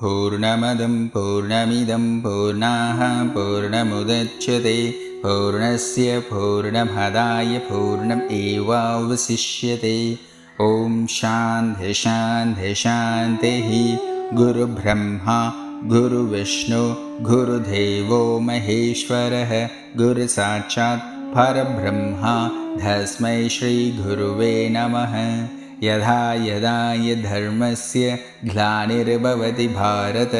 पूर्णमदं पूर्णमिदं पूर्णाः पूर्णमुदच्यते पूर्णस्य पूर्णमदाय पूर्णम् एवावशिष्यते ॐ शान्ति शान्ति शान्तिः। गुरुब्रह्मा गुरुविष्णु गुरुदेवो महेश्वरः। गुरुसाक्षात् परब्रह्मा तस्मै श्रीगुरुवे नमः। यदा यदा धर्मस्य ग्लानिर्भवति भारत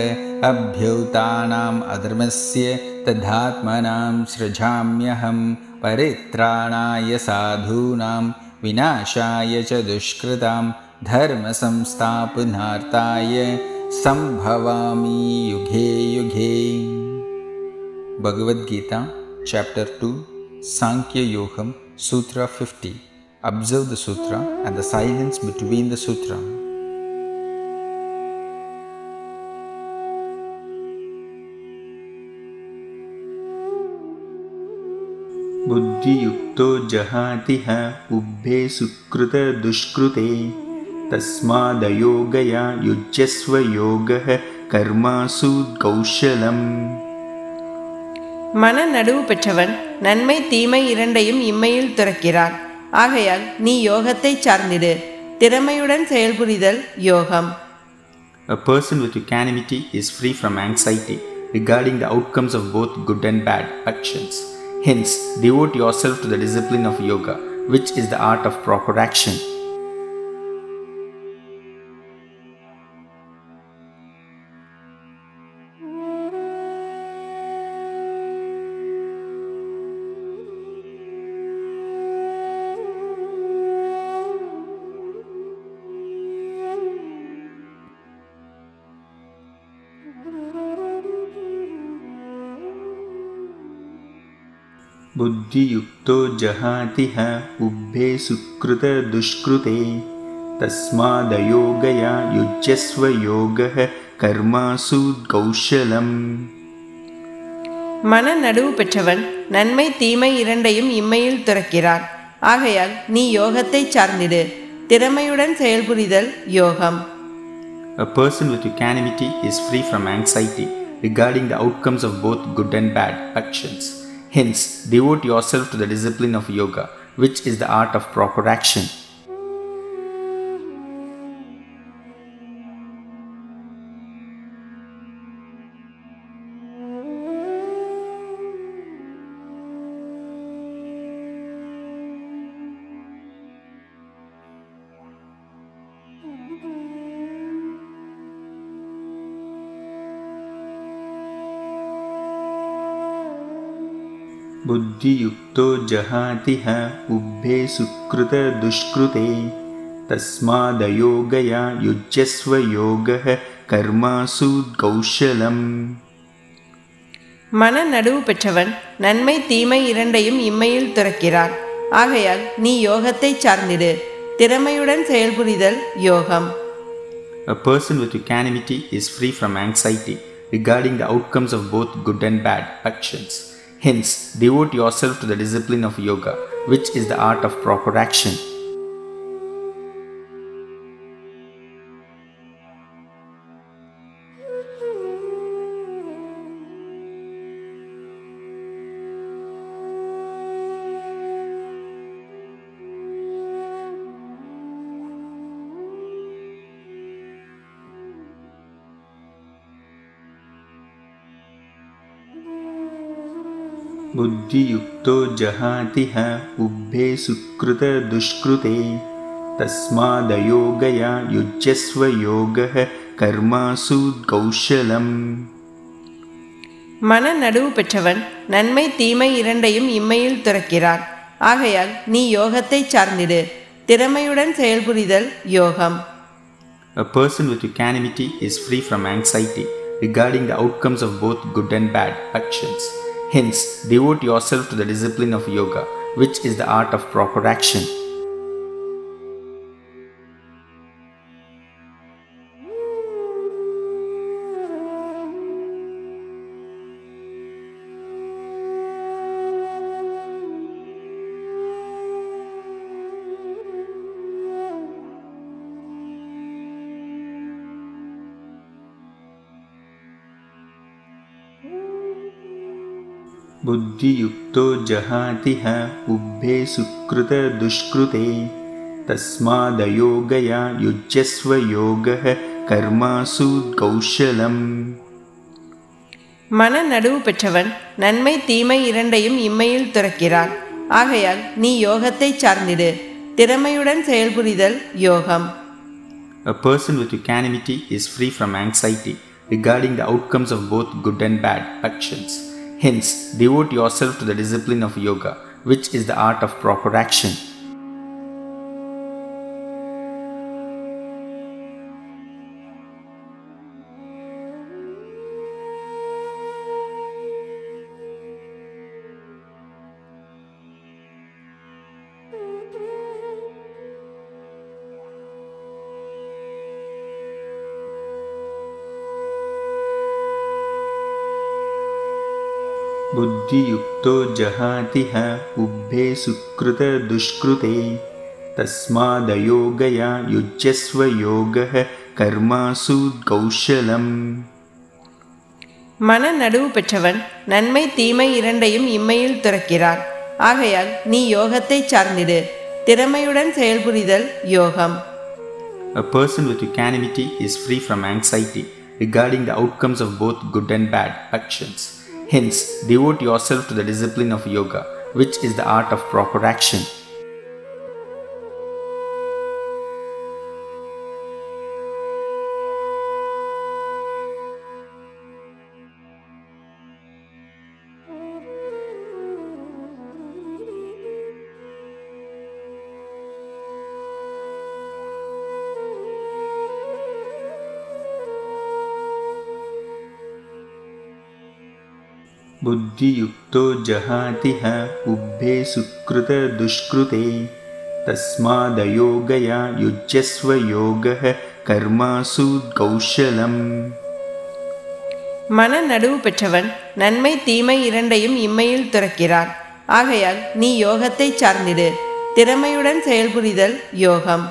अभ्युतानाम् अधर्मस्य तदात्मनां सृजाम्यहं परित्राणाय साधूनां विनाशाय च दुष्कृतां धर्मसंस्थापनार्थाय सम्भवामि युगे युगे Bhagavad Gita chapter two साङ्ख्ययोगं sutra fifty Observe the sutra and the silence between the sutra. बुद्धियुक्तो जहातिह उभे सुकृतदुष्कृते तस्मादयोगया युज्यस्व योगः कर्मासु कौशलम् மன நடுவு பெற்றவன் நன்மை தீமை இரண்டையும் இம்மையில் துறக்கிறான் ஆகையால் நீ யோகத்தை சார்ந்திடு திறமையுடன் செயல்புரிதல் யோகம் A person with equanimity is free from anxiety regarding the outcomes of both good and bad actions. Hence, devote yourself to the discipline of yoga, which is the art of proper action. बुद्धियुक्तो जहातिह उभे सुकृतदुष्कृते तस्मादयोगया युज्यस्व योगः कर्मासु कौशलम् மன நடுவு பெற்றவன் நன்மை தீமை இரண்டையும் இம்மையில் துறக்கிறான் ஆகையால் நீ யோகத்தை சார்ந்திடு திறமையுடன் செயல்புரிதல் யோகம் A person with equanimity is free from anxiety regarding the outcomes of both good and bad actions. Hence, devote yourself to the discipline of yoga, which is the art of proper action. बुद्धियुक्तो जहातिह उभे सुकृतदुष्कृते तस्मादयोगया युज्यस्व योगः कर्मासु कौशलम् மன நடுவு பெற்றவன் நன்மை தீமை இரண்டையும் இம்மையில் துறக்கிறான் ஆகையால் நீ யோகத்தை சார்ந்திடு திறமையுடன் செயல்புரிதல் யோகம் A person with equanimity is free from anxiety regarding the outcomes of both good and bad actions. Hence, devote yourself to the discipline of yoga, which is the art of proper action. बुद्धियुक्तो जहातिह उभे सुकृतदुष्कृते तस्मादयोगया युज्यस्व योगः कर्मासु कौशलम् மன நடுவு பெற்றவன் நன்மை தீமை இரண்டையும் இம்மையில் துறக்கிறான் ஆகையால் நீ யோகத்தை சார்ந்திடு திறமையுடன் செயல்புரிதல் யோகம் A person with equanimity is free from anxiety regarding the outcomes of both good and bad actions. Hence, devote yourself to the discipline of yoga, which is the art of proper action. बुद्धियुक्तो जहातिह उभे सुकृतदुष्कृते तस्मादयोगया युज्यस्व योगः कर्मासु कौशलम् மன நடுவு பெற்றவன் நன்மை தீமை இரண்டையும் இம்மையில் துறக்கிறான் ஆகையால் நீ யோகத்தை சார்ந்திடு திறமையுடன் செயல்புரிதல் யோகம் A person with equanimity is free from anxiety regarding the outcomes of both good and bad actions. Hence, devote yourself to the discipline of yoga, which is the art of proper action. बुद्धियुक्तो जहातिह उभे सुकृतदुष्कृते तस्मादयोगया युज्यस्व योगः कर्मासु कौशलम् மன நடுவு பெற்றவன் நன்மை தீமை இரண்டையும் இம்மையில் துறக்கிறான் ஆகையால் நீ யோகத்தை சார்ந்திடு திறமையுடன் செயல்புரிதல் யோகம் A person with equanimity is free from anxiety regarding the outcomes of both good and bad actions. Hence, devote yourself to the discipline of yoga, which is the art of proper action. बुद्धियुक्तो जहातिह उभे सुकृतदुष्कृते तस्मादयोगया युज्यस्व योगः कर्मासु कौशलम् மன நடுவு பெற்றவன் நன்மை தீமை இரண்டையும் இம்மையில் துறக்கிறான் ஆகையால் நீ யோகத்தை சார்ந்திடு திறமையுடன் செயல்புரிதல் யோகம்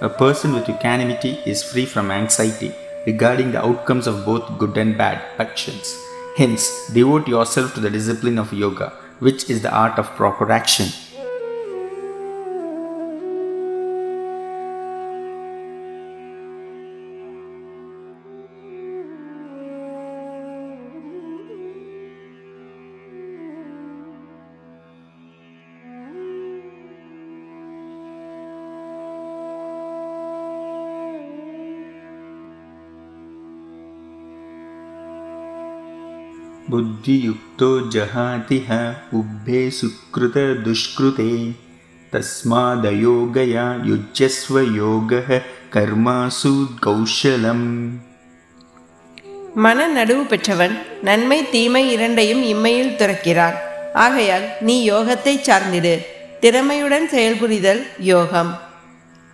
A person with equanimity is free from anxiety regarding the outcomes of both good and bad actions. Hence, devote yourself to the discipline of yoga, which is the art of proper action. बुद्धियुक्तो जहातिह उभे सुकृतदुष्कृते तस्मादयोगया युज्यस्व योगः कर्मासु कौशलम् மன நடுவு பெற்றவன் நன்மை தீமை இரண்டையும் இம்மையில் துறக்கிறான் ஆகையால் நீ யோகத்தை சார்ந்திடு திறமையுடன் செயல்புரிதல் யோகம்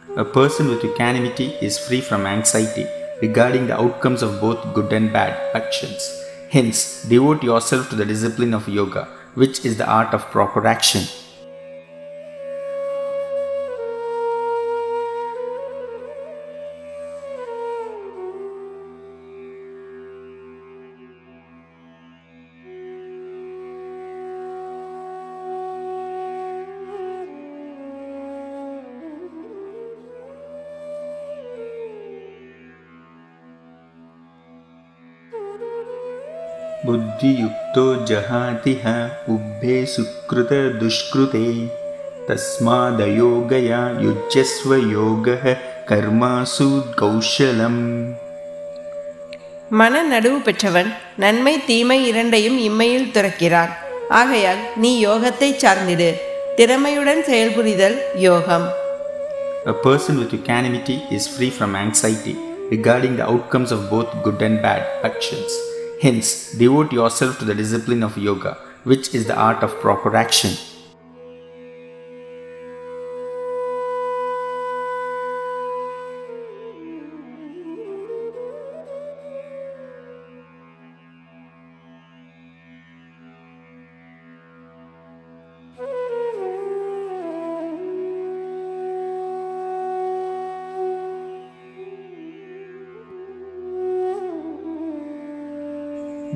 A person with equanimity is free from anxiety regarding the outcomes of both good and bad actions. Hence, devote yourself to the discipline of yoga, which is the art of proper action. बुद्धियुक्तो जहातिह उभे सुकृतदुष्कृते तस्मादयोगया युज्यस्व योगः कर्मासु कौशलम् மன நடுவு பெற்றவன் நன்மை தீமை இரண்டையும் இம்மையில் துறக்கிறான் ஆகையால் நீ யோகத்தை சார்ந்திடு திறமையுடன் செயல்புரிதல் யோகம் A person with equanimity is free from anxiety regarding the outcomes of both good and bad actions. Hence, devote yourself to the discipline of yoga, which is the art of proper action.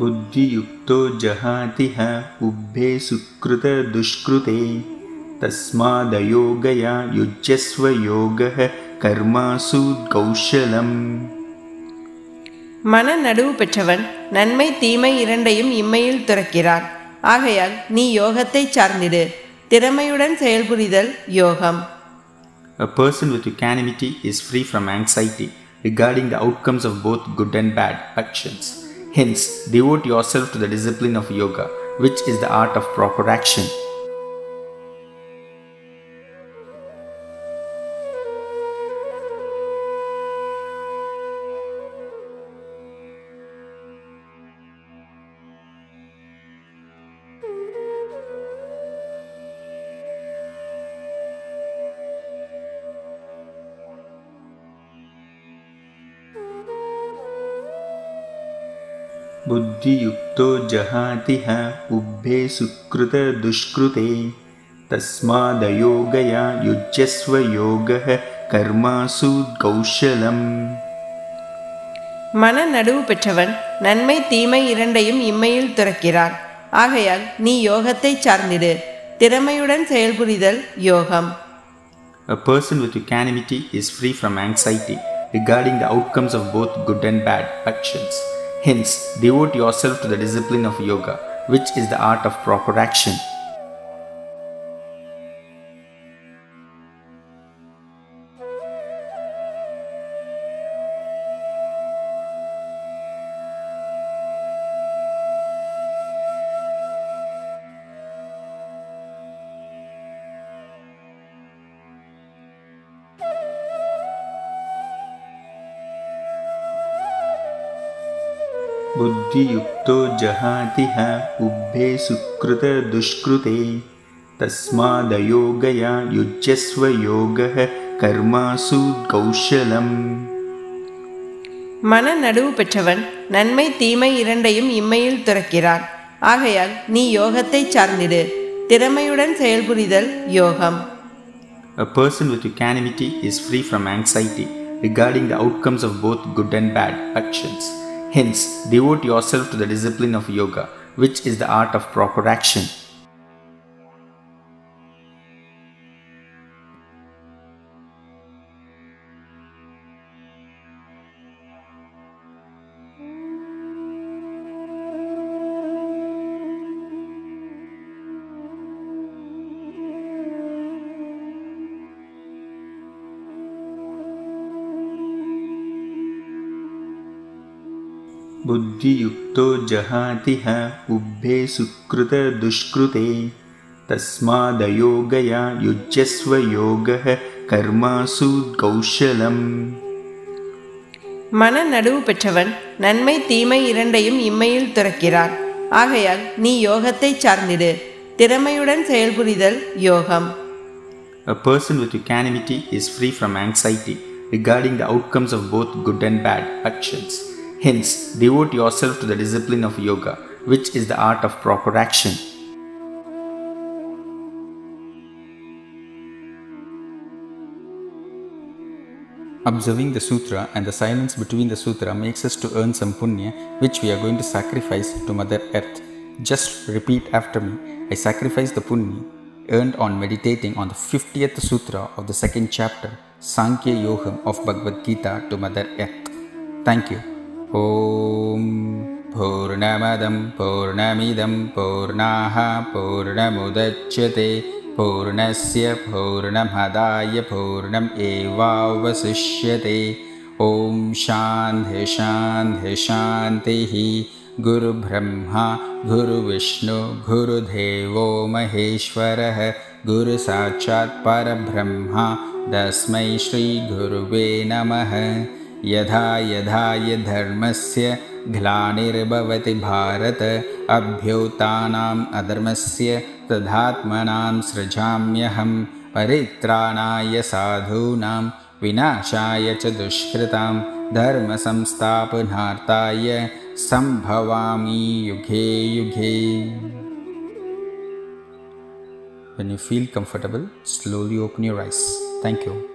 बुद्धियुक्तो जहातिह उभे सुकृतदुष्कृते तस्मादयोगया युज्यस्व योगः कर्मासु कौशलम् மன நடுவு பெற்றவன் நன்மை தீமை இரண்டையும் இம்மையில் துறக்கிறான் ஆகையால் நீ யோகத்தை சார்ந்திடு திறமையுடன் செயல்புரிதல் யோகம் A person with equanimity is free from anxiety regarding the outcomes of both good and bad actions. Hence, devote yourself to the discipline of yoga, which is the art of proper action. बुद्धियुक्तो जहातिह उभे सुकृतदुष्कृते तस्मादयोगया युज्यस्व योगः कर्मासु कौशलम् மன நடுவு பெற்றவன் நன்மை தீமை இரண்டையும் இம்மையில் துறக்கிறான் ஆகையால் நீ யோகத்தை சார்ந்திடு திறமையுடன் செயல்புரிதல் யோகம் A person with equanimity is free from anxiety regarding the outcomes of both good and bad actions. Hence, devote yourself to the discipline of yoga, which is the art of proper action. बुद्धियुक्तो जहातिह उभे सुकृतदुष्कृते तस्मादयोगया युज्यस्व योगः कर्मासु कौशलम् மன நடுவு பெற்றவன் நன்மை தீமை இரண்டையும் இம்மையில் துறக்கிறான் ஆகையால் நீ யோகத்தை சார்ந்திடு திறமையுடன் செயல்புரிதல் யோகம் A person with equanimity is free from anxiety regarding the outcomes of both good and bad actions. Hence, devote yourself to the discipline of yoga, which is the art of proper action. बुद्धियुक्तो जहातिह उभे सुकृतदुष्कृते तस्मादयोगया युज्यस्व योगः कर्मासु कौशलम् மன நடுவு பெற்றவன் நன்மை தீமை இரண்டையும் இம்மையில் துறக்கிறான் ஆகையால் நீ யோகத்தை சார்ந்திடு திறமையுடன் செயல்புரிதல் யோகம் A person with equanimity is free from anxiety regarding the outcomes of both good and bad actions. Hence, devote yourself to the discipline of yoga, which is the art of proper action. Observing the sutra and the silence between the sutra makes us to earn some punya which we are going to sacrifice to Mother Earth. Just repeat after me. I sacrifice the punya earned on meditating on the 50th sutra of the second chapter, Sankhya Yogam of Bhagavad Gita to Mother Earth. Thank you. ॐ पूर्णमदं पूर्णमिदं पूर्णाः पूर्णमुदच्यते पूर्णस्य पूर्णमदाय पूर्णम् एवावशिष्यते ॐ शान्ति शान्ति शान्तिः गुरुब्रह्मा गुरुविष्णु गुरुदेवो महेश्वरः गुरुसाक्षात् परब्रह्मा तस्मै श्रीगुरुवे नमः यथा यथा धर्मस्य ग्लानिर्भवति भारत अभ्युत्थानाम् अधर्मस्य तदात्मनां सृजाम्यहं परित्राणाय साधूनां विनाशाय च दुष्कृतां धर्मसंस्थापनार्थाय सम्भवामि युगे युगे When you feel comfortable, slowly open your eyes. Thank you.